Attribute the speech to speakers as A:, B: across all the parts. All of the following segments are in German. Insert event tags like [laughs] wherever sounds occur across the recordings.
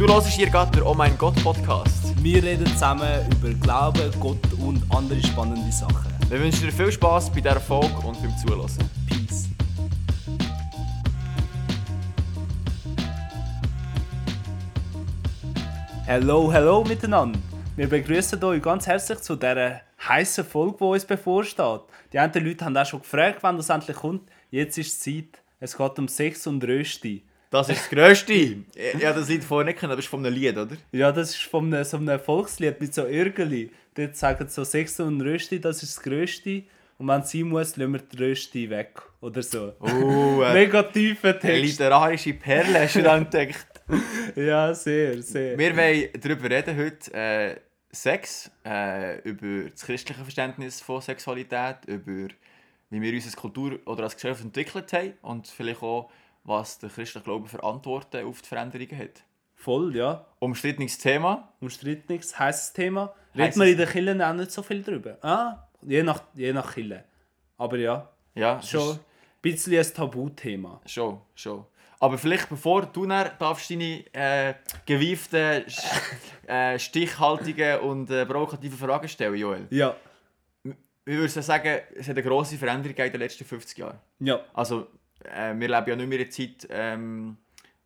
A: Du hörst hier gerade den Oh mein Gott Podcast.
B: Wir reden zusammen über Glauben, Gott und andere spannende Sachen.
A: Wir wünschen dir viel Spaß bei dieser Folge und beim Zuhören.
B: Peace. Hallo, hallo miteinander. Wir begrüßen euch ganz herzlich zu dieser heißen Folge, die uns bevorsteht. Die anderen Leute haben auch schon gefragt, wann das endlich kommt. Jetzt ist die Zeit. Es geht um Sex und Rösti.
A: Das ist das Größte. Habe das Lied vorher nicht kennen, aber es ist von einem Lied, oder?
B: Ja, das ist von einem, so einem Volkslied mit so Irgeli. Dort sagen so Sex und Rösti, das ist das Größte. Und wenn es sein muss, lassen wir die Rösti weg. Oder so. [laughs]
A: Oh, äh,
B: Mega tiefer
A: eine
B: Text.
A: literarische Perle hast du dann gedacht. [laughs]
B: Ja, sehr, sehr.
A: Wir wollen darüber reden heute, äh, Sex, äh, über das christliche Verständnis von Sexualität, über wie wir unsere Kultur oder als Gesellschaft entwickelt haben und vielleicht auch, was der christliche Glaube für Antworten auf die Veränderungen hat.
B: Voll, ja.
A: Umstrittenes Thema.
B: Umstrittenes, heißes Thema. Redet man in den Kirchen auch nicht so viel drüber. Ah, je nach, je nach Kirche. Aber ja,
A: Ja,
B: schon ein bisschen ein Tabuthema.
A: Schon, schon. Aber vielleicht bevor du dann darfst deine äh, gewieften, [laughs] äh, stichhaltigen und äh, provokativen Fragen stellen, Joel.
B: Ja,
A: Ich würde sagen, es hat eine grosse Veränderung in den letzten 50 Jahren.
B: ja.
A: Also, äh, wir leben ja nicht mehr in einer Zeit, ähm,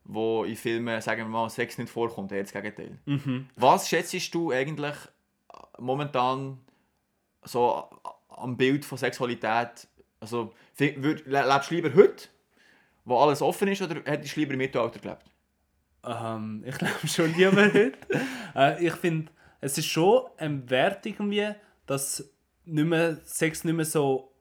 A: wo in Filmen, sagen wir mal, Sex nicht vorkommt, eher das Gegenteil.
B: Mhm.
A: Was schätzt du eigentlich momentan so am Bild von Sexualität? Also, lebst du lieber heute, wo alles offen ist, oder hättest du lieber im Mittelalter gelebt?
B: Ähm, ich [laughs] glaube schon lieber heute. äh, ich finde, es ist schon ein Wert irgendwie, dass nicht mehr, Sex nicht mehr so,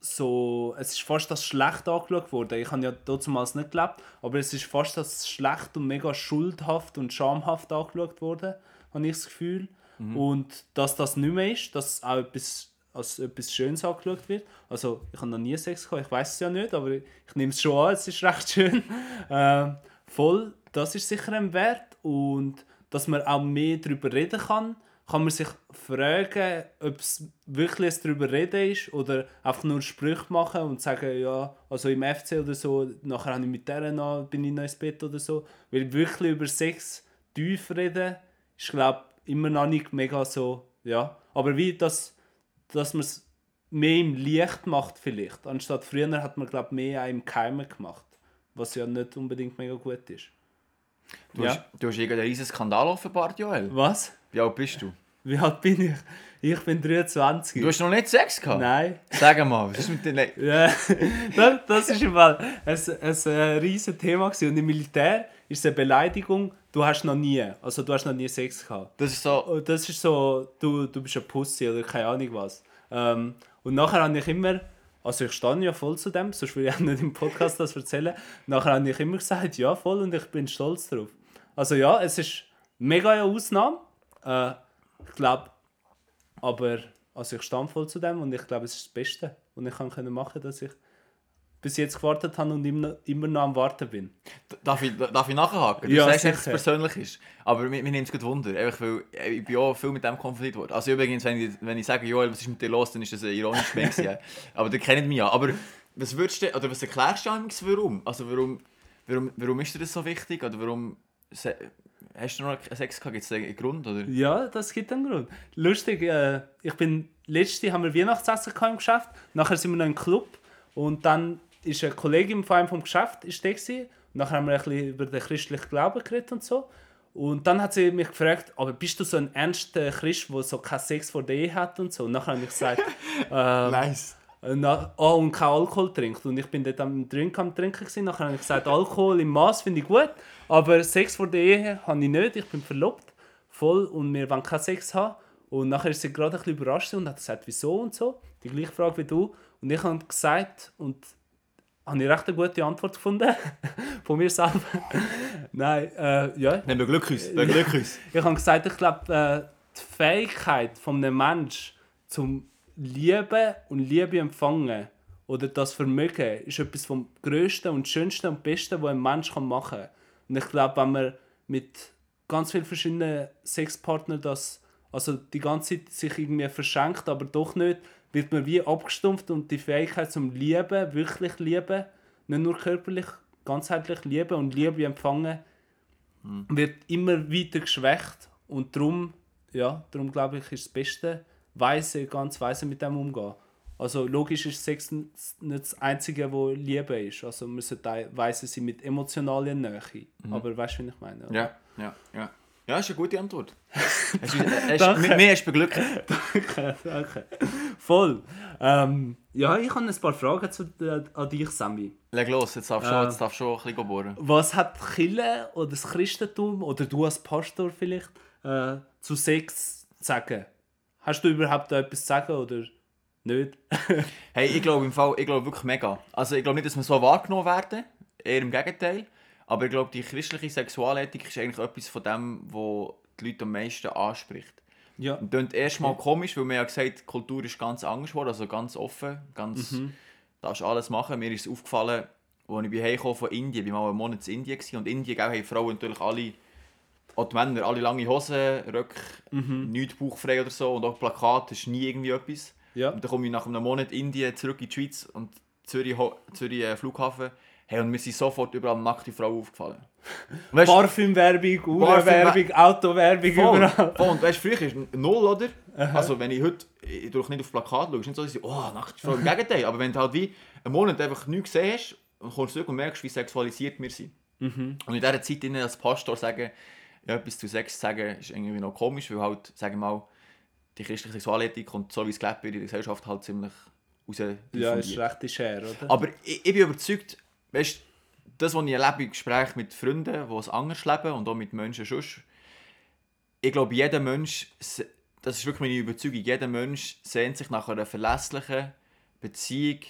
B: so... Es ist fast als schlecht angeschaut worden. Ich habe ja damals nicht gelebt, aber es ist fast als schlecht und mega schuldhaft und schamhaft angeschaut worden, habe ich das Gefühl. Und dass das nicht mehr ist, dass auch etwas als etwas Schönes angeschaut wird. Also ich habe noch nie Sex gehabt, ich weiß es ja nicht, aber ich nehme es schon an, es ist recht schön. [laughs] Ähm, voll, das ist sicher ein Wert und dass man auch mehr darüber reden kann, kann man sich fragen, ob es wirklich darüber reden ist oder einfach nur Sprüche machen und sagen, ja, also im FC oder so, nachher habe ich mit der noch, bin ich noch ins Bett oder so. Weil wirklich über Sex tief reden, ist glaube immer noch nicht mega so, ja. Aber wie das, dass man es mehr im Licht macht vielleicht, anstatt früher hat man glaube mehr auch im Geheimen gemacht, was ja nicht unbedingt mega gut ist.
A: Du,
B: Ja.
A: hast, du hast irgendeinen riesen Skandal offenbart, Joel.
B: Was?
A: Wie alt bist du?
B: Wie alt bin ich? Ich bin 23.
A: Du hast noch nicht Sex gehabt?
B: Nein.
A: Sag mal, was ist mit den... Le
B: Ja, [laughs] das, das ist im Fall ein, ein, ein riesen Thema und im Militär ist es eine Beleidigung, du hast noch nie, also du hast noch nie Sex gehabt.
A: Das ist so...
B: Und das ist so, du, du bist ein Pussy oder keine Ahnung was. Ähm, und nachher habe ich immer, also ich stehe ja voll zu dem, sonst würde ich auch nicht im Podcast das erzählen. Nachher habe ich immer gesagt, ja voll und ich bin stolz drauf. Also ja, es ist mega eine Ausnahme. Äh, ich glaube, aber also ich stehe voll zu dem und ich glaube, es ist das Beste, was ich kann können machen dass ich bis jetzt gewartet habe und immer, immer noch am Warten bin.
A: Darf ich, darf ich nachhaken? Du
B: Ja,
A: sagst, dass es persönlich ist. Aber mir, mir nimmt es gut Wunder. Einfach weil äh, ich bin auch viel mit dem konfrontiert worden. Also übrigens, wenn ich, wenn ich sage, Joel, was ist mit dir los, dann ist das ein ironisch gemeint. gewesen. Aber der kennt mich ja. Aber was würdest du, oder was erklärst du eigentlich warum? Also warum, warum, warum ist dir das so wichtig? Oder warum hast du noch Sex gehabt? Gibt es einen Grund? Oder?
B: Ja, das gibt einen Grund. Lustig, äh, ich bin letztes Jahr haben wir Weihnachtsessen gehabt im Geschäft, nachher sind wir noch im Club und dann ist eine Kollegin von einem vom Geschäft ist da gewesen. und nachher haben wir ein bisschen über den christlichen Glauben geredet und so. Und dann hat sie mich gefragt, aber bist du so ein ernster Christ, der so keinen Sex vor der Ehe hat und so? Und nachher habe ich gesagt, [laughs] ähm,
A: Nice.
B: Äh, Na, oh, und kein Alkohol trinkt. Und ich bin dort am Drink am Trinken gewesen. Nachher habe ich gesagt, Alkohol im Maß finde ich gut, aber Sex vor der Ehe habe ich nicht. Ich bin verlobt, voll, und wir wollen keinen Sex haben. Und nachher ist sie gerade ein bisschen überrascht und hat gesagt, wieso und so. Die gleiche Frage wie du. Und ich habe gesagt, und habe ich recht eine gute Antwort gefunden, [laughs] von mir selber. [laughs] Nein, äh, ja,
A: Nehmen wir Glück aus. [laughs] Glück aus.
B: ich habe gesagt, ich glaube, äh, die Fähigkeit von einem Menschen zum Lieben und Liebe empfangen oder das Vermögen ist etwas vom Größten und Schönsten und Besten, was ein Mensch machen kann. Und ich glaube, wenn man mit ganz vielen verschiedenen Sexpartnern das, also die ganze Zeit sich irgendwie verschenkt, aber doch nicht, wird man wie abgestumpft und die Fähigkeit zum Lieben, wirklich lieben, nicht nur körperlich, ganzheitlich Liebe und Liebe empfangen
A: Hm.
B: wird immer weiter geschwächt und darum, ja, darum glaube ich, ist das Beste, weise, ganz weise mit dem umgehen. Also logisch ist Sex nicht das Einzige, wo Liebe ist. Also auch weise sein mit emotionaler Nähe. Aber weißt du, wie ich meine? oder?
A: Mhm. Ja, ja, ja. Ja, ist eine gute Antwort. [laughs] Es ist, es ist,
B: Danke.
A: mit mir hast du beglückt.
B: Danke. Voll. Ähm, ja, ich habe ein paar Fragen zu, äh, an dich, Sammy.
A: Leg los, jetzt darfst du schon, jetzt darfst schon ein bisschen bohren.
B: Was hat Kirche oder das Christentum oder du als Pastor vielleicht äh, zu Sex zu sagen? Hast du überhaupt da etwas zu sagen oder nicht? [laughs]
A: Hey, ich glaube im Fall, ich glaube wirklich mega. Also ich glaube nicht, dass wir so wahrgenommen werden, eher im Gegenteil. Aber ich glaube, die christliche Sexualethik ist eigentlich etwas von dem, was die Leute am meisten anspricht.
B: ja.
A: Und klingt erstmal komisch, weil wir ja gesagt die Kultur ist ganz anders geworden, also ganz offen, ganz, da ist alles machen. Mir ist es aufgefallen, als ich heimgekommen von Indien, ich war mal einen Monat in Indien und in Indien haben Frauen natürlich alle, auch die Männer, alle lange Hosen, Röcke, nichts bauchfrei oder so, und auch Plakate, ist nie irgendwie etwas.
B: Ja.
A: Und dann komme ich nach einem Monat Indien zurück in die Schweiz und Zürich, Zürich äh, Flughafen, hey, und mir sind sofort überall nackte Frauen aufgefallen. [laughs] Weisst,
B: Parfümwerbung, Uhrenwerbung, Autowerbung, überall.
A: voll. Und weißt du, früher ist null, oder? Also, wenn ich heute ich durch nicht auf Plakat schaue, ist nicht so, dass ich, oh, nachts Frau, im Gegenteil. Aber wenn du halt wie einen Monat einfach nichts gesehen hast, und kommst zurück und merkst, wie sexualisiert wir sind. Und in dieser Zeit als Pastor sagen, ja, etwas zu Sex sagen, ist irgendwie noch komisch, weil halt, sagen wir mal, die christliche Sexualethik und so wie es gelebt wird in der Gesellschaft halt ziemlich raus
B: Ja, ist recht schwer, oder?
A: aber ich, ich bin überzeugt, weißt, das, was ich erlebe in Gesprächen mit Freunden, die es anders leben und auch mit Menschen sonst, ich glaube, jeder Mensch, das ist wirklich meine Überzeugung, jeder Mensch sehnt sich nach einer verlässlichen Beziehung,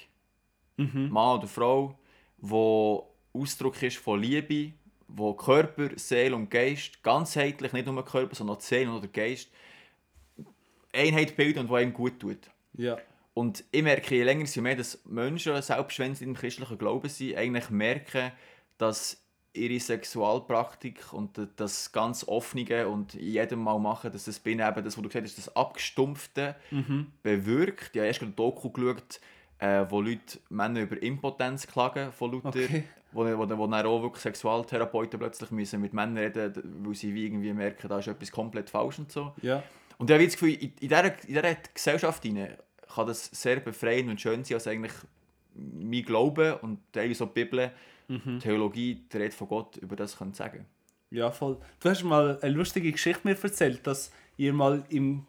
A: Mann oder Frau, wo Ausdruck ist von Liebe, wo Körper, Seele und Geist ganzheitlich, nicht nur Körper, sondern auch die Seele oder Geist, Einheit bilden und wo einem gut tut.
B: Ja.
A: Und ich merke je länger, je mehr, dass Menschen, selbst wenn sie im christlichen Glauben sind, eigentlich merken, dass ihre Sexualpraktik und das ganz Offene und jedem Mal machen, dass das bin eben das, was du gesagt hast, das Abgestumpfte bewirkt. Ich habe erst gerade ein Doku geschaut, äh, wo Leute Männer über Impotenz klagen von Luther,
B: Okay.
A: Wo, wo, wo dann auch wirklich Sexualtherapeuten plötzlich müssen mit Männern reden, weil sie wie irgendwie merken, da ist etwas komplett falsch und so.
B: Ja.
A: Und ich habe das Gefühl, in, in, dieser, in dieser Gesellschaft hinein kann das sehr befreiend und schön sein, als eigentlich mein Glaube und teilweise auch die Bibel, Theologie, die Rede von Gott über das können sagen
B: Ja, voll. Du hast mal eine lustige Geschichte mir erzählt, dass ihr mal im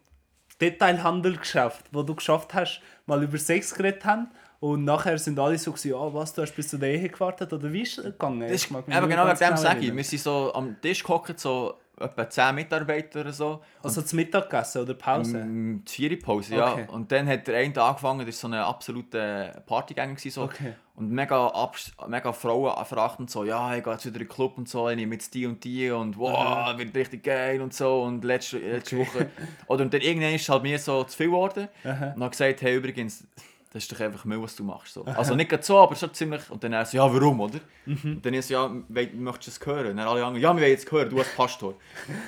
B: Detailhandel geschafft, wo du geschafft hast, mal über Sex geredet haben und nachher sind alle so gewesen, ah, was, du hast bis zu der Ehe gewartet oder wie ist es gegangen?
A: Das ist, eben genau wegen dem sage ich. Wir sind so am Tisch gehockt, so etwa 10 Mitarbeiter oder so.
B: Also zum Mittagessen oder Pause?
A: Mm, Die vierte Pause, ja.
B: Okay.
A: Und dann hat der eine angefangen, das war so ein absoluter Partygänger. So.
B: Okay.
A: Und mega, abs mega Frauen verachtend so, ja, ich gehe jetzt wieder in den Club und so, ich nehme jetzt die und die und wow, wird richtig geil und so. Und letzte, letzte Woche. Oder und dann irgendwann ist es halt mir so zu viel geworden. Und dann gesagt, hey, übrigens, das ist doch einfach Müll, was du machst. So. Also nicht gerade so, aber schon ziemlich. Und dann er so, ja, warum, oder? Und dann ist so, ja, möchtest du es hören? Und dann alle anderen, ja, wir wollen jetzt hören, du als Pastor.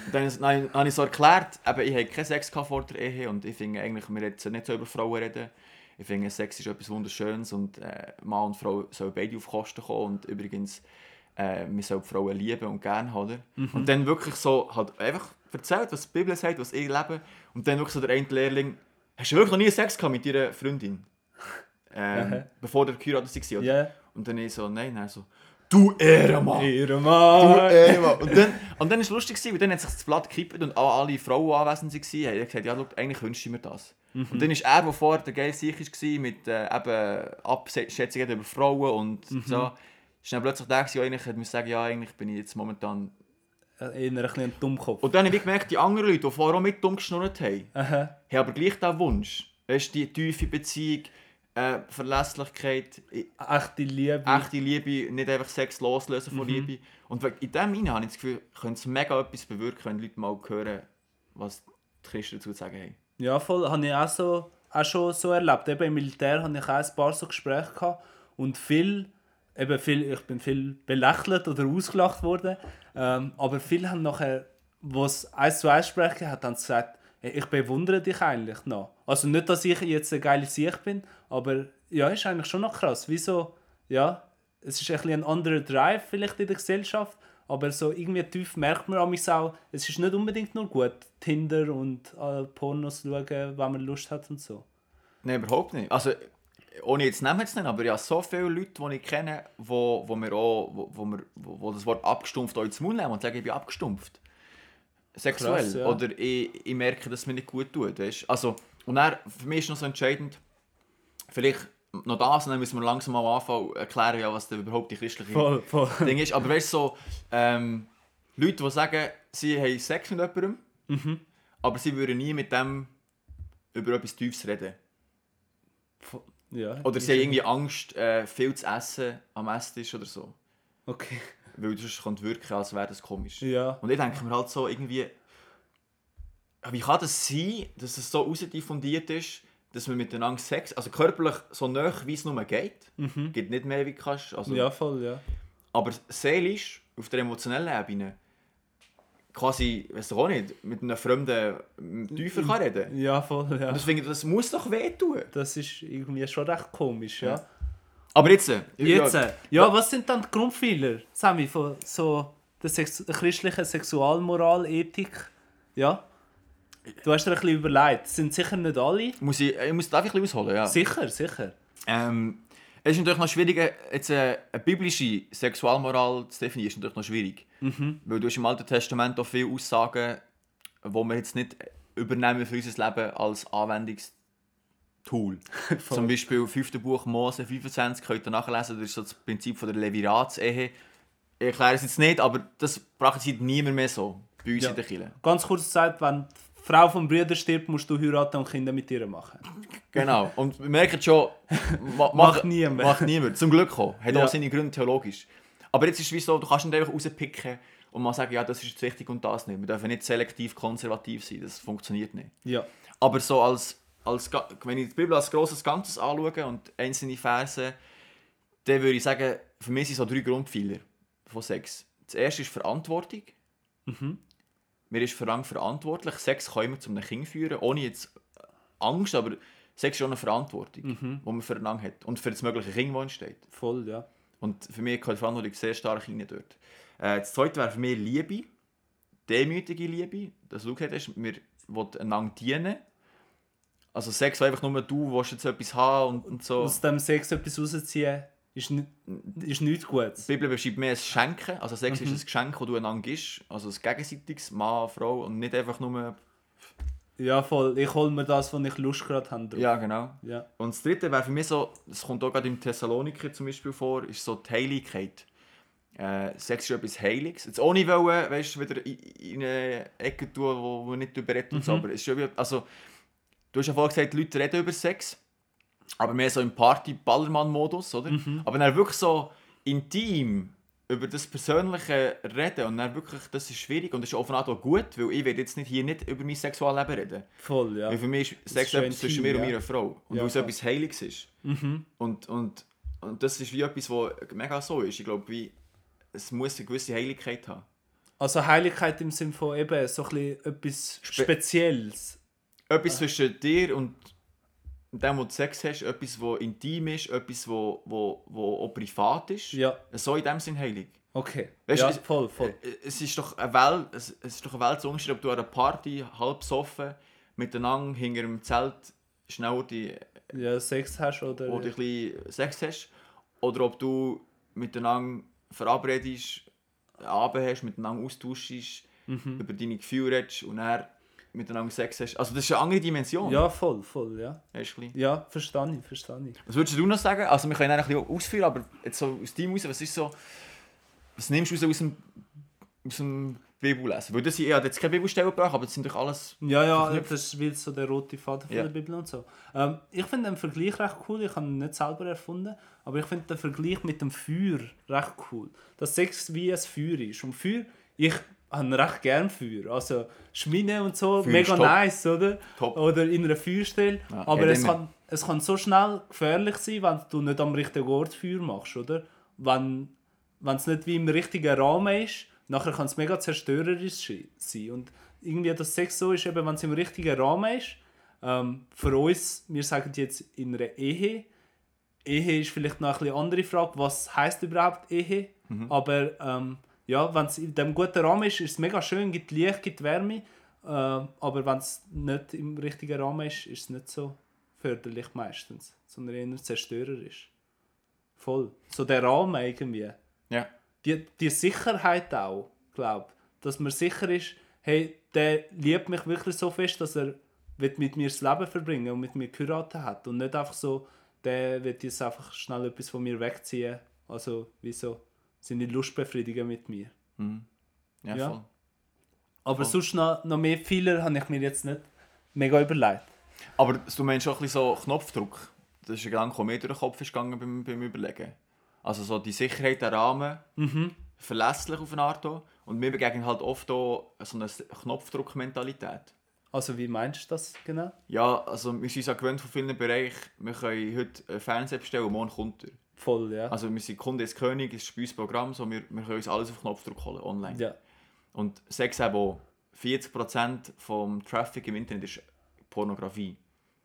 A: Und dann, ist- dann habe ich so erklärt, eben, ich habe keinen Sex vor der Ehe und ich finde eigentlich, wir jetzt nicht so über Frauen reden. Ich finde, Sex ist etwas Wunderschönes und äh, Mann und Frau sollen beide auf Kosten kommen und übrigens, äh, wir sollen Frauen lieben und gerne haben. oder? Und dann wirklich so, halt einfach erzählt, was die Bibel sagt, was ich lebe und dann wirklich so der eine Lehrling, hast du wirklich noch nie Sex gehabt mit deiner Freundin? Ähm, bevor der geheiratet war, oder?
B: Ja.
A: Und dann ich so, nein, nein, so, du Ehrenmann!
B: Ihre
A: Du
B: Mann!
A: Ehrenmann! Und dann, und dann war es lustig, weil dann hat sich das Blatt gekippt und alle, alle Frauen anwesend waren, haben gesagt, ja, schau, eigentlich wünsche ich mir das. Und dann ist er, der vorher der geil sicher war, mit äh, eben Abschätzungen über Frauen und so, ist dann plötzlich der, der eigentlich muss sagen, ja, eigentlich bin ich jetzt momentan...
B: Eher ein bisschen Dummkopf.
A: Und dann habe ich gemerkt, die anderen Leute, die vorher auch mit dumm geschnurrt haben,
B: Aha.
A: haben aber gleich den Wunsch. Weißt du, die tiefe Beziehung, äh, Verlässlichkeit,
B: Echte Liebe.
A: echte Liebe, nicht einfach Sex loslösen von Liebe. Und in dem Sinne habe ich das Gefühl, könnte es mega etwas bewirken, wenn die Leute mal hören, was die Christen dazu zu sagen haben.
B: Ja, voll. Habe ich auch, so, auch schon so erlebt. Eben im Militär hatte ich auch ein paar so Gespräche gehabt und viel, eben viel, ich bin viel belächelt oder ausgelacht worden. Ähm, aber viele haben nachher, was eins zu eins sprechen, hat dann gesagt, «Hey, ich bewundere dich eigentlich noch. Also nicht, dass ich jetzt eine geile Sicht bin, aber ja, ist eigentlich schon noch krass. Wieso, ja, es ist ein, bisschen ein anderer Drive vielleicht in der Gesellschaft, aber so irgendwie tief merkt man an mich auch, es ist nicht unbedingt nur gut, Tinder und äh, Pornos schauen, wenn man Lust hat und so.
A: Nein, überhaupt nicht. Also, ohne jetzt Namen zu nennen, aber ja, so viele Leute, die ich kenne, wo, wo, mir auch, wo, wo, mir, wo, wo das Wort abgestumpft auch ins Mund nehmen und sagen, ich bin abgestumpft. Sexuell.
B: Krass, ja.
A: Oder ich, ich merke, dass es mir nicht gut tut. Weißt? Also, und dann, für mich ist noch so entscheidend, vielleicht noch das, und dann müssen wir langsam mal anfangen, erklären, ja, was denn überhaupt die christliche
B: Voll, voll. [laughs]
A: Ding ist. Aber weißt du, so, ähm, Leute, die sagen, sie haben Sex mit jemandem,
B: Mhm.
A: aber sie würden nie mit dem über etwas Tiefes reden.
B: Ja,
A: Oder sie haben irgendwie Angst, äh, viel zu essen am Esstisch oder so.
B: Okay.
A: Weil sonst könnte wirken, als wäre das komisch.
B: Ja.
A: Und ich denke mir halt so irgendwie, wie kann das sein, dass es so rausdiffundiert ist, dass man miteinander Sex, also körperlich so nah wie es nur geht,
B: Mhm.
A: geht nicht mehr wie kannst, also,
B: Ja, voll, ja.
A: aber seelisch, auf der emotionellen Ebene, quasi, weiß doch auch nicht, mit einem Fremden tiefer kann reden.
B: Ja, voll, ja.
A: Und deswegen, das muss doch wehtun.
B: Das ist irgendwie schon recht komisch, ja.
A: Ja. Aber jetzt, äh,
B: Jetzt,
A: ja,
B: äh, ja, was sind dann die Grundpfeiler, Sammy, von so der, Sex der christlichen Sexualmoral, Ethik? Ja? Du hast dir ein bisschen überlegt, sind sicher nicht alle?
A: muss ich, ich muss, darf ich ein bisschen ausholen, ja.
B: Sicher, sicher.
A: Ähm, es ist natürlich noch schwierig, äh, jetzt äh, eine biblische Sexualmoral zu definieren, ist natürlich noch schwierig. Weil du hast im Alten Testament auch viele Aussagen, die wir jetzt nicht übernehmen für unser Leben als Anwendungstool. [laughs] Zum Beispiel 5. Buch Mose 25, könnt ihr nachlesen, das ist so das Prinzip von der Leviratsehe. Ich erkläre es jetzt nicht, aber das praktiziert niemand mehr so bei uns
B: Ja.
A: in der Kirche.
B: Ganz kurz gesagt, wenn Frau vom Bruder stirbt, musst du heiraten und Kinder mit ihr machen.
A: Genau. Und wir merken schon, [laughs] ma
B: Macht niemand.
A: Macht niemand. Zum Glück auch. Hat
B: Ja.
A: auch seine Gründe theologisch. Aber jetzt ist es wie so, du kannst nicht einfach rauspicken und mal sagen, ja, das ist jetzt wichtig und das nicht. Wir dürfen nicht selektiv konservativ sein. Das funktioniert nicht.
B: Ja.
A: Aber so als, als wenn ich die Bibel als grosses Ganzes anschaue und einzelne Verse, dann würde ich sagen, für mich sind so drei Grundpfeiler von Sex. Das erste ist Verantwortung. Mir ist verlangt verantwortlich. Sex kann immer zu einem Kind führen, ohne jetzt Angst, aber Sex ist auch eine Verantwortung, die man füreinander hat. Und für das mögliche Kind, das entsteht.
B: Voll, ja.
A: Und für mich gehört die Verantwortung sehr stark rein dort. Äh, das zweite wäre für mich Liebe. Demütige Liebe. Das du gesagt hast, wir wollen einander dienen. Also Sex, einfach nur du willst jetzt etwas haben und, und so.
B: Aus dem Sex etwas rausziehen, ist, nicht, ist nichts Gutes.
A: Die Bibel beschreibt mehr ein Schenken. Also Sex ist ein Geschenk, das du einander gibst. Also ein gegenseitiges Mann, Frau und nicht einfach nur...
B: Ja, voll. Ich hole mir das, was ich Lust gerade habe. drauf.
A: Ja, genau.
B: ja.
A: Und das dritte wäre für mich so, das kommt auch gerade im Thessaloniker zum Beispiel vor, ist so die Heiligkeit. Äh, Sex ist etwas Heiliges. Jetzt ohne wollen, weißt du, wieder in, in eine Ecke tun, wo man nicht darüber redet und so. Aber es ist schon also, du hast ja vorhin gesagt, die Leute reden über Sex, aber mehr so im Party-Ballermann-Modus, oder? Aber dann wirklich so intim über das Persönliche reden und dann wirklich, das ist schwierig und das ist Art auch gut, weil ich will jetzt nicht hier nicht über mein Sexualleben reden.
B: Voll, ja.
A: Weil für mich ist Sex
B: ist
A: etwas zwischen
B: intim,
A: mir und
B: ja.
A: meiner Frau. Und
B: Ja,
A: weil es
B: klar.
A: etwas Heiliges ist. Und, und, und das ist wie etwas, was mega so ist. Ich glaube, wie, es muss eine gewisse Heiligkeit haben.
B: Also Heiligkeit im Sinne von eben so ein bisschen etwas
A: Spe-
B: Spezielles.
A: Etwas zwischen dir und dem, wo du Sex hast, etwas, was intim ist, etwas, wo, wo, wo auch privat ist.
B: Ja,
A: So in dem Sinn heilig.
B: okay.
A: Weißt
B: ja,
A: es-
B: voll, voll.
A: Es ist doch eine Welt, es, es ist doch eine Welt zu Unterschied, ob du an einer Party halb besoffen miteinander hinter einem Zelt schnell die
B: Ja, Sex hast oder...
A: du ein bisschen Sex hast, oder ob du miteinander verabredest, einen Abend hast, miteinander austauschst,
B: Mhm.
A: über deine Gefühle redest und dann miteinander Sex hast. Also das ist eine andere Dimension.
B: Ja, voll, voll, ja. Ja, verstehe ich, verstehe ich.
A: Was würdest du noch sagen? Also wir können dann ein bisschen ausführen, aber jetzt so aus deinem raus, was ist so, was nimmst du raus aus dem, aus dem Bibellesen? Weil das, ich habe jetzt keine Bibelstelle gebracht, aber das sind doch alles...
B: Ja, ja,
A: Verknüpft.
B: das ist so der rote Faden von
A: Ja.
B: der Bibel und so. Ähm, ich finde den Vergleich recht cool, ich habe ihn nicht selber erfunden, aber ich finde den Vergleich mit dem Feuer recht cool. Dass Sex wie ein Feuer ist. Und Feuer, ich habe recht gern Feuer. Also Schmine und so,
A: Feuer
B: mega nice, oder?
A: Top.
B: Oder in einer Feuerstelle.
A: Ja,
B: aber es kann, es kann so schnell gefährlich sein, wenn du nicht am richtigen Ort Feuer machst, oder? Wenn wenn es nicht wie im richtigen Rahmen ist, nachher kann es mega zerstörerisch sein. Und irgendwie das Sex so ist, eben, wenn es im richtigen Rahmen ist, ähm, für uns, wir sagen jetzt in einer Ehe, Ehe ist vielleicht noch ein bisschen andere Frage, was heißt überhaupt Ehe? Aber ähm, ja, wenn es in dem guten Rahmen ist, ist es mega schön, gibt Licht, gibt Wärme. Äh, aber wenn es nicht im richtigen Rahmen ist, ist es nicht so förderlich meistens, sondern eher zerstörerisch. Voll. So der Rahmen irgendwie.
A: Ja.
B: Die, die Sicherheit auch, glaube Dass man sicher ist, hey, der liebt mich wirklich so fest, dass er will mit mir das Leben verbringen und mit mir geheiratet hat. Und nicht einfach so, der wird jetzt einfach schnell etwas von mir wegziehen. Also, wieso? Seine Lust befriedigen mit mir.
A: Ja,
B: Ja.
A: voll.
B: Aber sonst noch, noch mehr Fehler habe ich mir jetzt nicht mega überlegt.
A: Aber du meinst auch ein bisschen so Knopfdruck. Das ist ein Gedanke, der mir durch den Kopf ist gegangen beim, beim Überlegen. Also so die Sicherheit, der Rahmen, verlässlich auf eine Art auch. Und mir begegnet halt oft auch so eine Knopfdruckmentalität.
B: Also, wie meinst du das genau?
A: Ja, also wir sind ja gewöhnt von vielen Bereichen, wir können heute einen Fernseher bestellen und morgen kommt er.
B: Voll, ja.
A: Also wir sind Kunde des König, es ist bei uns Programm, so wir, wir können uns alles auf Knopfdruck holen, online.
B: ja.
A: Und sechs eben auch, 40% vom Traffic im Internet ist Pornografie.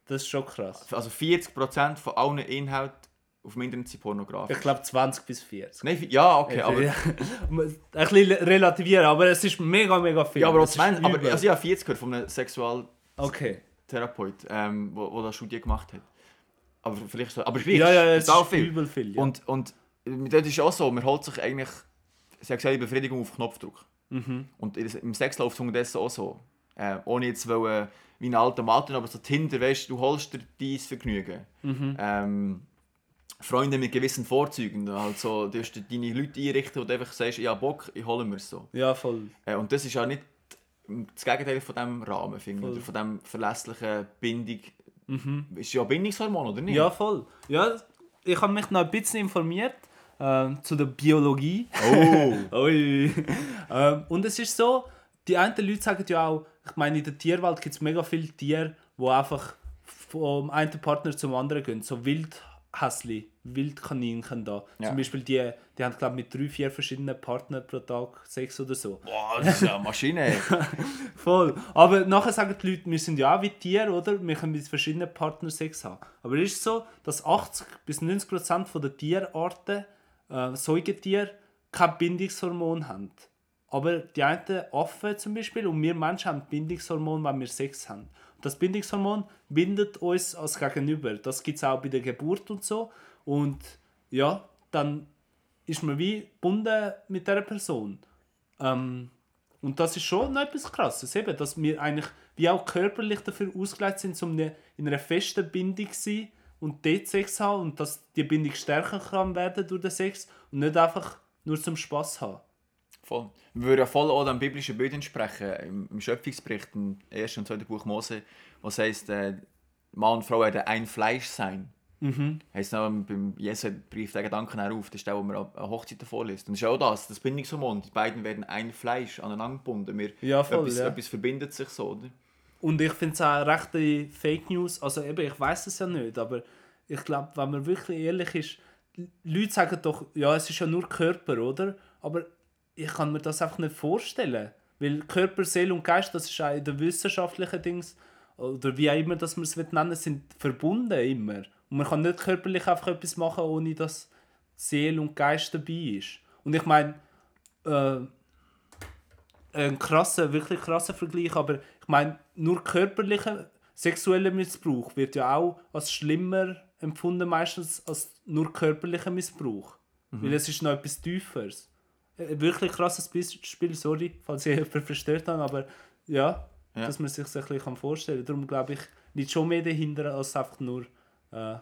B: Das ist schon krass.
A: Also 40% von allen Inhalten auf dem Internet sind pornografisch.
B: Ich glaube 20 bis 40.
A: Nein, ja, okay, aber, [laughs]
B: ein bisschen relativieren, aber es ist mega, mega viel.
A: ja, aber auch
B: Es ist
A: 20, aber also ich habe 40 gehört von einem Sexualtherapeut,
B: Okay.
A: ähm, wo, wo das Studie gemacht hat. Aber vielleicht so, aber gleich,
B: Ja, ja, es ist
A: viel.
B: übel viel. Ja.
A: Und, und das ist auch so, man holt sich eigentlich, die Befriedigung auf Knopfdruck.
B: Mhm.
A: Und im Sex läuft es unterdessen auch so. Äh, ohne jetzt wollen, wie ein alter Mann, aber so Tinder, weißt du, du holst dir dein Vergnügen.
B: Mhm.
A: Ähm, Freunde mit gewissen Vorzügen, also du hast deine Leute einrichten und einfach sagst, ja Bock, ich hole mir so.
B: ja, voll.
A: Äh, und das ist ja nicht das Gegenteil von diesem Rahmen, finde ich, oder von diesem verlässlichen Bindung. Ist ja Bindungshormon, oder nicht?
B: Mhm. Ja, voll. Ja, ich habe mich noch ein bisschen informiert ähm, zu der Biologie.
A: Oh! [laughs]
B: Ui. ähm, und es ist so, die einen Leute sagen ja auch, ich meine, in der Tierwelt gibt es mega viele Tiere, die einfach vom einen Partner zum anderen gehen. So Wildhäsli, Wildkaninchen da.
A: Ja.
B: Zum Beispiel die, die haben, glaube mit drei, vier verschiedenen Partnern pro Tag Sex oder so.
A: Boah, das ist ja eine Maschine. [laughs]
B: Voll. Aber nachher sagen die Leute, wir sind ja auch wie Tiere, oder? Wir können mit verschiedenen Partnern Sex haben. Aber es ist so, dass 80 bis 90 Prozent der Tierarten, äh, Säugetiere, kein Bindungshormon haben. Aber die einen Affen zum Beispiel und wir Menschen haben Bindungshormon, wenn wir Sex haben. Das Bindungshormon bindet uns als Gegenüber. Das gibt es auch bei der Geburt und so. Und ja, dann ist man wie gebunden mit dieser Person. Ähm, und das ist schon etwas Krasses, eben, dass wir eigentlich wie auch körperlich dafür ausgelegt sind, um in einer festen Bindung zu sein und dort Sex zu haben und dass die Bindung stärker kann werden durch den Sex und nicht einfach nur zum Spaß haben.
A: Voll. Wir würden ja voll auch dem biblischen Bild entsprechen, im, im Schöpfungsbericht, im ersten und zweiten Buch Mose, was heisst, äh, Mann und Frau werden ein Fleisch sein. Mhm. Heißt noch beim Jesu-Brief der Gedanken auf, das ist der, den man an Hochzeiten vorliest. Und das ist auch das, das Bindungshormon, die beiden werden ein Fleisch aneinander gebunden. Wir,
B: Ja, voll,
A: etwas,
B: ja.
A: etwas verbindet sich so, oder?
B: Und ich finde es auch rechte Fake News, also eben, ich weiß es ja nicht, aber ich glaube, wenn man wirklich ehrlich ist, Leute sagen doch, ja, es ist ja nur Körper, oder? Aber ich kann mir das einfach nicht vorstellen. Weil Körper, Seele und Geist, das ist auch in den wissenschaftlichen Dings, oder wie auch immer das man es will nennen, sind verbunden immer. Und man kann nicht körperlich einfach etwas machen, ohne dass Seele und Geist dabei ist. Und ich meine, äh, ein krasser, wirklich krasser Vergleich, aber ich meine, nur körperlicher sexueller Missbrauch wird ja auch als schlimmer empfunden meistens als nur körperlicher Missbrauch. Weil es ist noch etwas Tieferes. Ein wirklich krasses Beispiel, sorry, falls ich [laughs] jemanden verstört habe, aber ja,
A: Ja.
B: dass man sich das ein bisschen vorstellen kann. Darum glaube ich, liegt schon mehr dahinter als einfach nur äh,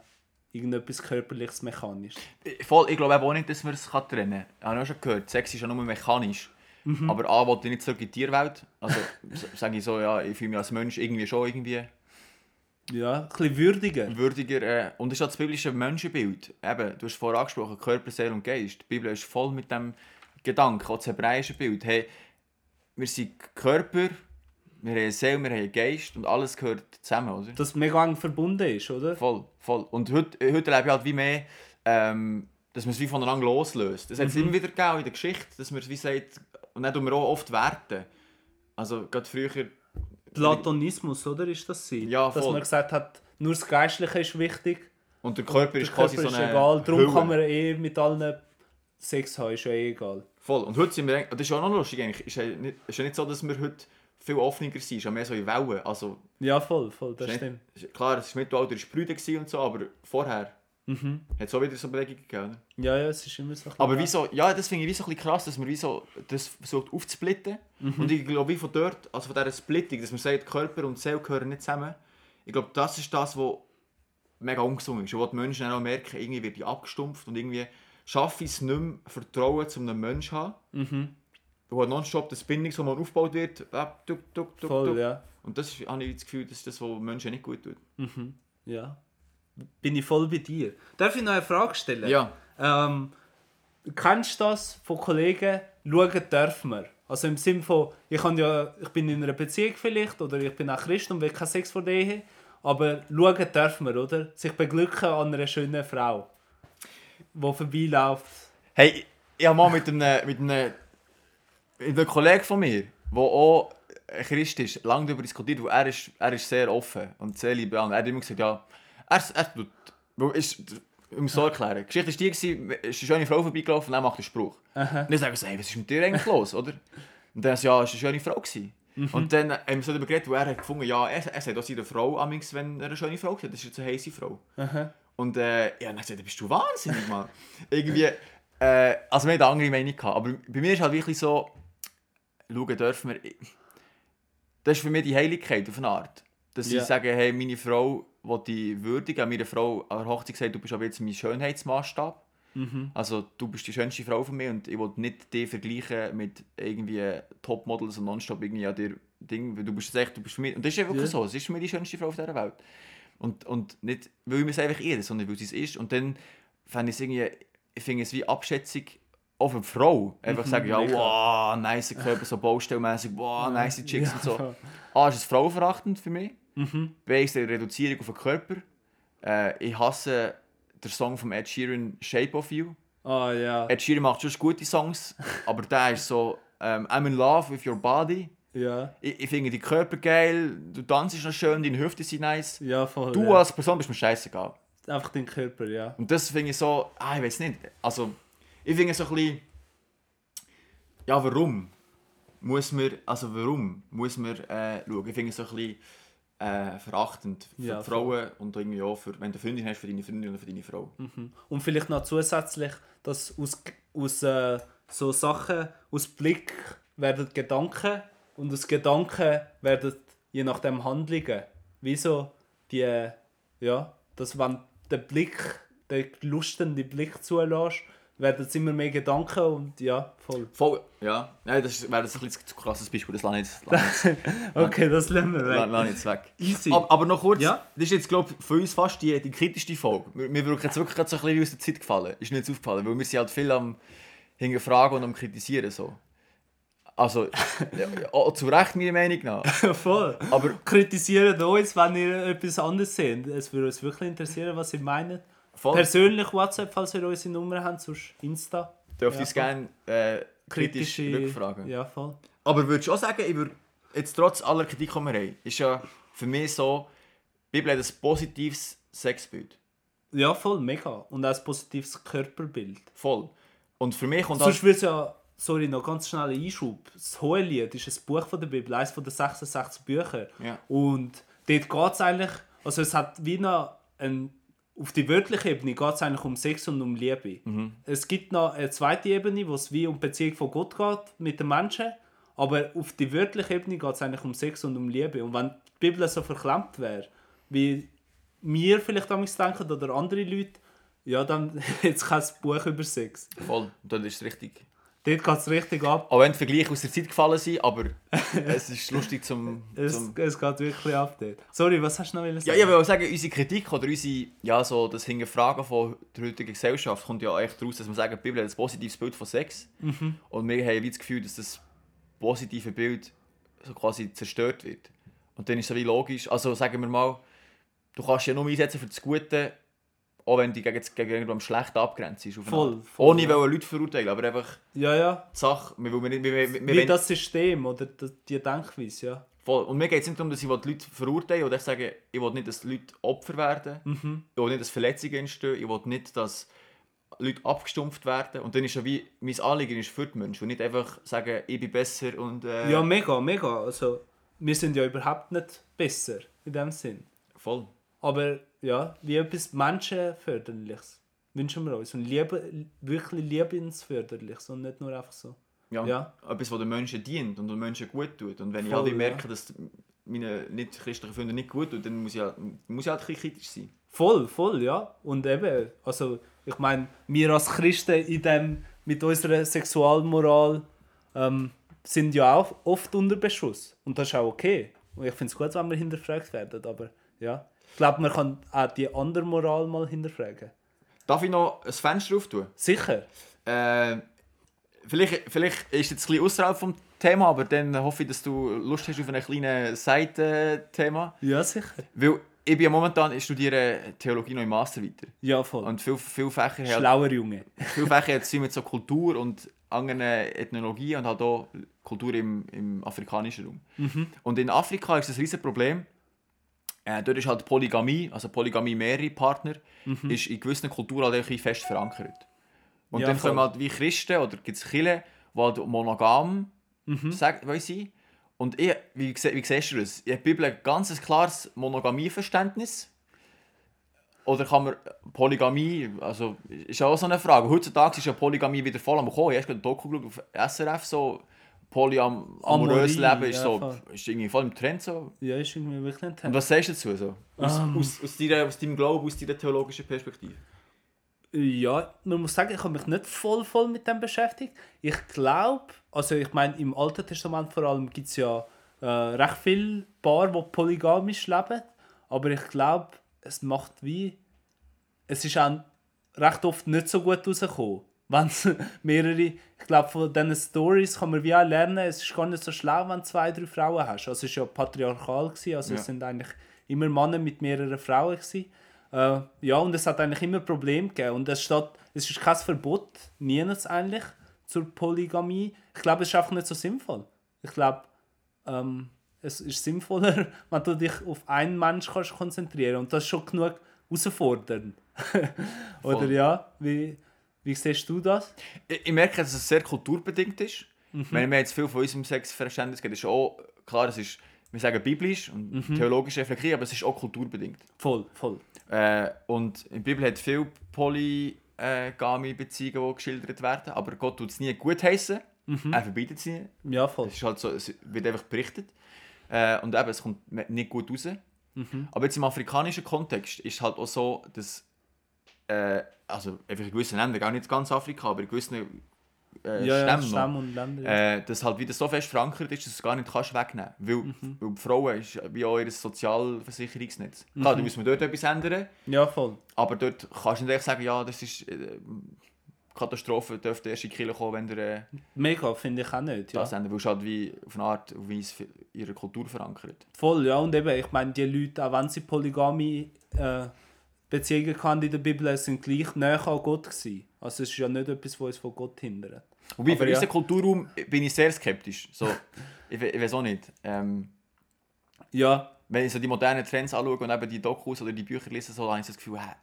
B: irgendetwas körperliches, mechanisches.
A: Voll, ich glaube auch nicht, dass man es trennen kann. Ich habe auch schon gehört, Sex ist ja nur mechanisch.
B: Mhm.
A: Aber A, wollte ich nicht zurück in die Tierwelt. Also [laughs] sage ich so, ja, ich fühle mich als Mensch irgendwie schon irgendwie
B: Ja, ein bisschen würdiger.
A: würdiger. Äh, und das ist auch das biblische Menschenbild. Eben, du hast vorher angesprochen, Körper, Seele und Geist. Die Bibel ist voll mit dem Gedanken, auch das hebräische Bild. Hey, wir sind Körper, wir haben Seele, wir haben Geist und alles gehört zusammen, oder?
B: Dass mega eng verbunden ist, oder?
A: Voll, voll. Und heute, heute erlebe ich halt wie mehr, ähm, dass man es wie voneinander loslöst. Das hat es immer wieder gegeben in der Geschichte, dass man es wie sagt, und dann tun wir auch oft werten. Also gerade früher,
B: Platonismus, oder? Ist das sie?
A: Ja,
B: Dass
A: voll.
B: man gesagt hat, nur das Geistliche ist wichtig
A: Und der Körper
B: Der
A: ist quasi
B: Körper
A: so
B: ist
A: eine
B: egal, darum
A: Hülle.
B: kann man eh mit allen Sex haben, ist ja eh egal.
A: Voll. Und heute sind wir, das ist ja auch noch lustig eigentlich, ist ja nicht, ist ja nicht so, dass wir heute viel offener sind, es ist ja mehr so in Wellen. Also,
B: Ja, voll, voll, das
A: ist
B: stimmt.
A: nicht, klar, Mittelalter war Brüder gewesen und so, aber vorher
B: Mhm.
A: hat es auch wieder so Bewegungen gegeben. oder?
B: Ja, ja, es ist immer so.
A: Aber wieso, ja, das finde ich wie so ein bisschen krass, dass man wie so das versucht aufzusplitten.
B: Mhm.
A: Und ich glaube, wie von dort, also von dieser Splitting, dass man sagt, Körper und Seele gehören nicht zusammen. Ich glaube, das ist das, was mega ungesund ist. Und wo die Menschen auch merken, irgendwie wird die abgestumpft und irgendwie schaffe ich es nicht mehr, Vertrauen zu einem Menschen zu haben.
B: Mhm.
A: Wo nonstop das Bindung, so man aufgebaut wird, tuk, tuk, tuk,
B: Voll, ja.
A: Und das ist- habe ich das Gefühl, das ist das, was Menschen nicht gut tut.
B: Mhm. Ja. Bin ich voll bei dir. Darf ich noch eine Frage stellen?
A: Ja.
B: Ähm, kennst du das von Kollegen? Schauen dürfen wir. Also im Sinne von, ich, kann ja, ich bin in einer Beziehung vielleicht oder ich bin auch Christ und will keinen Sex vor Ehe. Aber schauen dürfen wir, oder? Sich beglücken an einer schönen Frau, die vorbeiläuft.
A: Hey, ich habe mal mit einem, mit einem, mit einem Kollegen von mir, der auch Christ ist, lange darüber diskutiert, weil er ist, er ist sehr offen und sehr liberal. Er hat immer gesagt, ja, er, er tut, ist, ich muss so erklären. Die Geschichte war die, es ist eine schöne Frau vorbeigelaufen und er macht einen Spruch. Und dann sagen so, hey, was ist mit dir eigentlich los, oder? Und dann so, ja, es war eine schöne Frau. Gewesen. Und dann haben wir so darüber geredet, wo er hat gefunden, ja, er, er sagt auch seine Frau, wenn er eine schöne Frau sieht, das ist jetzt eine heiße Frau. Und äh, ja, dann gesagt, bist du wahnsinnig, Mann. [laughs] Irgendwie, äh, also wir hatten andere Meinung, gehabt, aber bei mir ist halt wirklich so, schauen dürfen wir, das ist für mich die Heiligkeit auf eine Art. Dass
B: Ja.
A: ich sage, hey, meine Frau will die würdigen, meine Frau an der Hochzeit gesagt, du bist aber jetzt mein Schönheitsmaßstab. Also du bist die schönste Frau von mir und ich will nicht dich vergleichen mit irgendwie Topmodels und nonstop irgendwie an dir Ding, weil du bist echt, du bist für mich, und das ist ja wirklich
B: Ja.
A: so, es ist für mich die schönste Frau auf dieser Welt. Und, und nicht, weil ich mir es einfach irre, sondern weil sie es ist. Und dann fände ich es irgendwie, ich finde es wie Abschätzung für die Frau. Einfach
B: Mhm,
A: sagen, ja, wow, nice Körper, so baustellmäßig, wow, nice Chicks und so. A, ist es frauenverachtend für mich.
B: Mhm.
A: B, ist eine Reduzierung auf den Körper. Äh, ich hasse den Song von Ed Sheeran, Shape of You.
B: Ah ja.
A: Ed Sheeran macht schon gute Songs, aber der ist so, ähm, I'm in love with your body.
B: Ja.
A: Ich, ich finde die Körper geil, du tanzt noch schön, deine Hüfte sind nice.
B: Ja, voll.
A: Du
B: ja.
A: als Person bist mir scheißegal.
B: Einfach dein Körper, ja.
A: Und das finde ich so, ah, ich weiß nicht. Also, ich finde so ein bisschen, ja, warum muss man, also warum muss man äh, schauen? Ich finde es so ein bisschen äh, verachtend für
B: Ja,
A: die Frauen und irgendwie auch für, wenn du eine Freundin hast, für deine Freundin oder für deine Frau.
B: Mhm. Und vielleicht noch zusätzlich, dass aus, aus äh, so Sachen, aus Blick werden Gedanken und aus Gedanken werden je nachdem Handlungen. Wieso die, ja, dass wenn der Blick, der lustende Blick zulässt, werden es immer mehr Gedanken und ja, voll.
A: Voll, ja. Nein, das wäre ein bisschen zu krasses Beispiel, das lasse ich jetzt, lasse ich [laughs]
B: Okay, das lassen wir weg.
A: lasse ich jetzt weg.
B: Easy.
A: Aber, aber noch kurz,
B: Ja?
A: das ist jetzt glaube ich für uns fast die, die kritischste Folge. Wir, wir wirken jetzt wirklich so ein bisschen aus der Zeit gefallen. Ist mir jetzt aufgefallen, weil wir sind halt viel am hinterfragen und am kritisieren so. Also, ja, auch zu Recht meiner Meinung nach. [laughs]
B: voll.
A: Aber
B: Kritisiert uns, wenn ihr etwas anderes seht. Es würde uns wirklich interessieren, was ihr meint.
A: voll,
B: Persönlich WhatsApp, falls ihr unsere Nummer habt, sonst Insta.
A: dürft ihr
B: Ja,
A: uns gerne äh, kritisch
B: Kritische
A: rückfragen.
B: Ja, voll.
A: Aber würdest du auch sagen, ich würde, jetzt trotz aller Kritik, die wir haben, ist ja für mich so, die Bibel hat ein positives Sexbild.
B: Ja, voll, mega. Und auch ein positives Körperbild.
A: Voll. Und für mich kommt
B: Sonst
A: das...
B: würde es ja, sorry, noch ganz schnell ein Einschub. Das Hohelied ist ein Buch von der Bibel, eines von den 66 Büchern.
A: Ja.
B: Und dort geht es eigentlich, also es hat wie noch ein, auf die wörtliche Ebene geht es eigentlich um Sex und um Liebe. Es gibt noch eine zweite Ebene, wo es wie um die Beziehung von Gott geht mit den Menschen. Aber auf die wörtliche Ebene geht es eigentlich um Sex und um Liebe. Und wenn die Bibel so verklemmt wäre, wie wir vielleicht damals denken oder andere Leute, ja, dann [laughs] es kein Buch über Sex.
A: Voll. Dann ist es richtig.
B: Dort geht es richtig ab.
A: Auch wenn die Vergleiche aus der Zeit gefallen sind, aber [laughs] es ist lustig zum...
B: Es,
A: zum
B: es geht wirklich ab dort. Sorry, was hast du noch wollen
A: ja,
B: sagen?
A: ich will sagen, unsere Kritik oder unsere, ja, so das Hinterfragen von der heutigen Gesellschaft kommt ja echt daraus, dass wir sagen, die Bibel hat ein positives Bild von Sex. Und wir haben wie das Gefühl, dass das positive Bild so quasi zerstört wird. Und dann ist es wie logisch, also sagen wir mal, du kannst ja nur einsetzen für das Gute, auch wenn du gegen, gegenüber dem Schlechten abgrenzt ist.
B: Voll, voll,
A: Ohne
B: ja.
A: Leute verurteilen, aber einfach
B: Ja, ja.
A: die Sache, wir, wir, wir, wir,
B: Wie
A: wir
B: das System oder die Denkweise, ja.
A: Voll. Und mir geht es nicht darum, dass ich die Leute verurteilen oder ich sage, ich will nicht, dass Leute Opfer werden.
B: Mhm.
A: Ich will nicht, dass Verletzungen entstehen. Ich will nicht, dass Leute abgestumpft werden. Und dann ist ja wie, mein Anliegen ist für die Menschen. Und nicht einfach sagen, ich bin besser und... Äh,
B: Ja, mega, mega. Also, wir sind ja überhaupt nicht besser in dem Sinn.
A: Voll.
B: Aber ja, wie etwas Menschenförderliches wünschen wir uns. Und Liebe, wirklich Liebensförderliches und nicht nur einfach so.
A: Ja.
B: Ja.
A: Etwas, das den Menschen dient und den Menschen gut tut. Und wenn ich
B: Voll,
A: halt
B: ja.
A: merke, dass meine nicht christlichen Freunde nicht gut tut, dann muss ich, halt- muss ich halt ein kritisch sein.
B: Voll, voll, ja. Und eben, also ich meine, wir als Christen in dem, mit unserer Sexualmoral ähm, sind ja auch oft unter Beschuss. Und das ist auch okay. Und ich finde es gut, wenn wir hinterfragt werden, aber ja. Ich glaube, man kann auch die andere Moral mal hinterfragen.
A: Darf ich noch ein Fenster auftun?
B: Sicher.
A: Äh, vielleicht, vielleicht ist es jetzt ein bisschen außerhalb vom Thema, aber dann hoffe ich, dass du Lust hast auf ein kleines Seitenthema.
B: Ja, sicher.
A: Weil ich bin ja momentan, ich studiere Theologie noch im Master weiter.
B: Ja, voll.
A: Und viele, viele Fächer
B: Schlauer Junge.
A: viele Fächer tun mit so Kultur und anderen Ethnologie und halt auch Kultur im, im afrikanischen Raum. Und in Afrika ist das ein riesen Problem. Äh, dort ist halt Polygamie, also Polygamie mehrere Partner, ist in gewissen Kulturen halt einfach fest verankert. Und
B: Ja,
A: dann
B: voll.
A: kommen halt wie Christen oder gibt es Kirchen, die halt monogam sagen, wollen sein. Und ich, wie, se- wie siehst du das? In der Bibel ein ganz klares Monogamieverständnis. Oder kann man Polygamie, also ist auch so eine Frage. Heutzutage ist ja Polygamie wieder voll am Kommen. Ich habe gerade ein Doku auf SRF, so polyamorös
B: Amorie,
A: Leben ist,
B: ja,
A: so,
B: voll.
A: ist irgendwie voll im Trend. So.
B: Ja, ist irgendwie wirklich ein
A: Und
B: Thema.
A: was sagst du dazu? So? Aus,
B: Ähm.
A: aus, aus, deiner, aus deinem Glauben, aus deiner theologischen Perspektive?
B: Ja, man muss sagen, ich habe mich nicht voll, voll mit dem beschäftigt. Ich glaube, also ich meine, im Alten Testament vor allem gibt es ja äh, recht viele Paare, die polygamisch leben. Aber ich glaube, es macht wie. Es ist auch recht oft nicht so gut rausgekommen. Wenn es [laughs] mehrere. Ich glaube, von diesen Stories kann man wie auch lernen, es ist gar nicht so schlau, wenn du zwei, drei Frauen hast. Also es war ja patriarchal, gewesen, also
A: Ja.
B: es sind eigentlich immer Männer mit mehreren Frauen. Gewesen. Äh, ja, und es hat eigentlich immer Probleme gegeben. Und es, steht, es ist kein Verbot, nirgends eigentlich, zur Polygamie. Ich glaube, es ist einfach nicht so sinnvoll. Ich glaube, ähm, es ist sinnvoller, [laughs] wenn du dich auf einen Mensch kannst konzentrieren Und das ist schon genug herausfordernd. [laughs] Oder ja, wie, wie siehst du das?
A: Ich, ich merke, dass es sehr kulturbedingt ist.
B: Mhm.
A: Wenn wir jetzt viel von unserem Sexverständnis geht, ist auch klar, es ist, wir sagen biblisch und
B: Mhm.
A: theologisch reflektiert, aber es ist auch kulturbedingt.
B: Voll, voll.
A: Äh, und in der Bibel hat viele polygame Beziehungen, die geschildert werden, aber Gott tut es nie gut heißen.
B: Mhm.
A: Er verbietet es nie.
B: Ja, voll.
A: Es, ist halt so, es wird einfach berichtet. Äh, und eben, es kommt nicht gut raus.
B: Mhm.
A: Aber jetzt im afrikanischen Kontext ist es halt auch so, dass äh, also einfach in gewissen Ländern, auch nicht ganz Afrika, aber in gewissen äh,
B: ja, ja,
A: Stämmen noch,
B: Stämme und Länder. ja.
A: äh, dass halt wieder so fest verankert ist, dass du es gar nicht kannst wegnehmen kannst. Weil,
B: Mhm.
A: weil die Frauen ist wie auch ihr Sozialversicherungsnetz. Klar, da muss man dort etwas ändern,
B: ja, voll.
A: aber dort kannst du nicht sagen, ja, das ist äh, Katastrophe, dürfte erst in die Kirche kommen, wenn der äh,
B: Mega, finde ich auch nicht. Ja.
A: das ändert. Weil es halt wie auf eine Art und Weise ihre Kultur verankert.
B: Voll, ja. Und eben, ich meine, die Leute, auch wenn sie Polygamy äh, Beziehungen hatten in der Bibel, sind gleich näher an Gott gewesen. Also es ist ja nicht etwas, was uns von Gott hindert.
A: Wobei,
B: Aber
A: für
B: ja.
A: unseren Kulturraum bin ich sehr skeptisch. So, ich, ich weiß auch nicht. Ähm,
B: Ja,
A: wenn ich so die modernen Trends anschaue und eben die Dokus oder die Bücher lese, so, habe ich so das Gefühl, hä,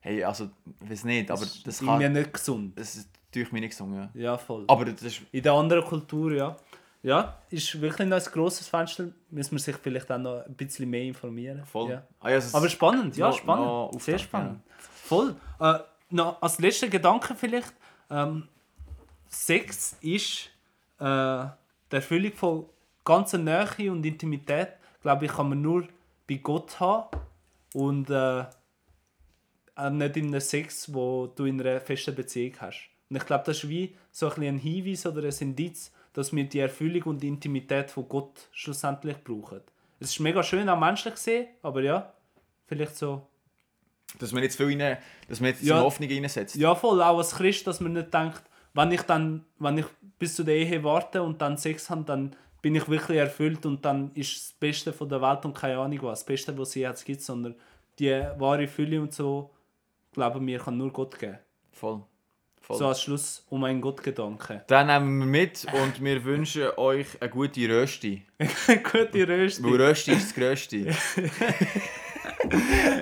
A: hey, also, ich weiß nicht, aber das
B: irgendwie
A: kann...
B: nicht gesund.
A: Das ist durch mich nicht gesungen. Ja.
B: Ja, voll.
A: Aber das ist...
B: In der anderen Kultur, ja. Ja, ist wirklich noch ein grosses Fenster. Müssen wir sich vielleicht auch noch ein bisschen mehr informieren.
A: Voll.
B: Ja.
A: Ah, ja,
B: Aber spannend, ja, spannend.
A: noch
B: Sehr
A: Auftakt,
B: spannend. Voll. Äh, noch als letzter Gedanke vielleicht. Ähm, Sex ist äh, die Erfüllung von ganzer Nähe und Intimität, glaube ich, kann man nur bei Gott haben. Und äh, auch nicht in einem Sex, wo du in einer festen Beziehung hast. Und ich glaube, das ist wie so ein, ein Hinweis oder ein Indiz, dass wir die Erfüllung und die Intimität von Gott schlussendlich brauchen. Es ist mega schön, auch menschlich gesehen, aber ja, vielleicht so.
A: Dass man jetzt viel rein, dass man jetzt
B: Ja.
A: Hoffnung reinsetzt.
B: Ja, voll, auch als Christ, dass man nicht denkt, wenn ich dann, wenn ich bis zu der Ehe warte und dann Sex habe, dann bin ich wirklich erfüllt und dann ist das Beste von der Welt und keine Ahnung was, das Beste, was es jetzt gibt, sondern die wahre Fülle und so, glauben wir, kann nur Gott geben.
A: Voll. Voll.
B: So als Schluss, oh mein Gott, Gedanke.
A: Den nehmen wir mit und wir wünschen euch eine gute Rösti. [laughs]
B: Gute Rösti.
A: Weil Rösti ist das Größte.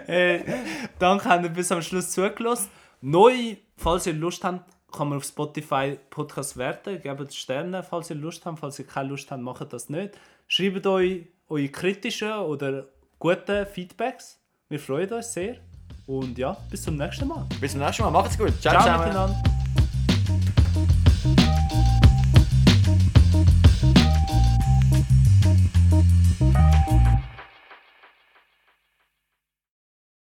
B: Äh, [laughs] danke, habt ihr bis am Schluss zugelassen. Neu, falls ihr Lust habt, kann man auf Spotify Podcast werten. Gebt Sterne, falls ihr Lust habt. Falls ihr keine Lust habt, macht das nicht. Schreibt euch eure kritischen oder guten Feedbacks. Wir freuen uns sehr. Und ja, bis zum nächsten Mal.
A: Bis zum nächsten Mal. Macht's gut. Ciao,
B: Ciao.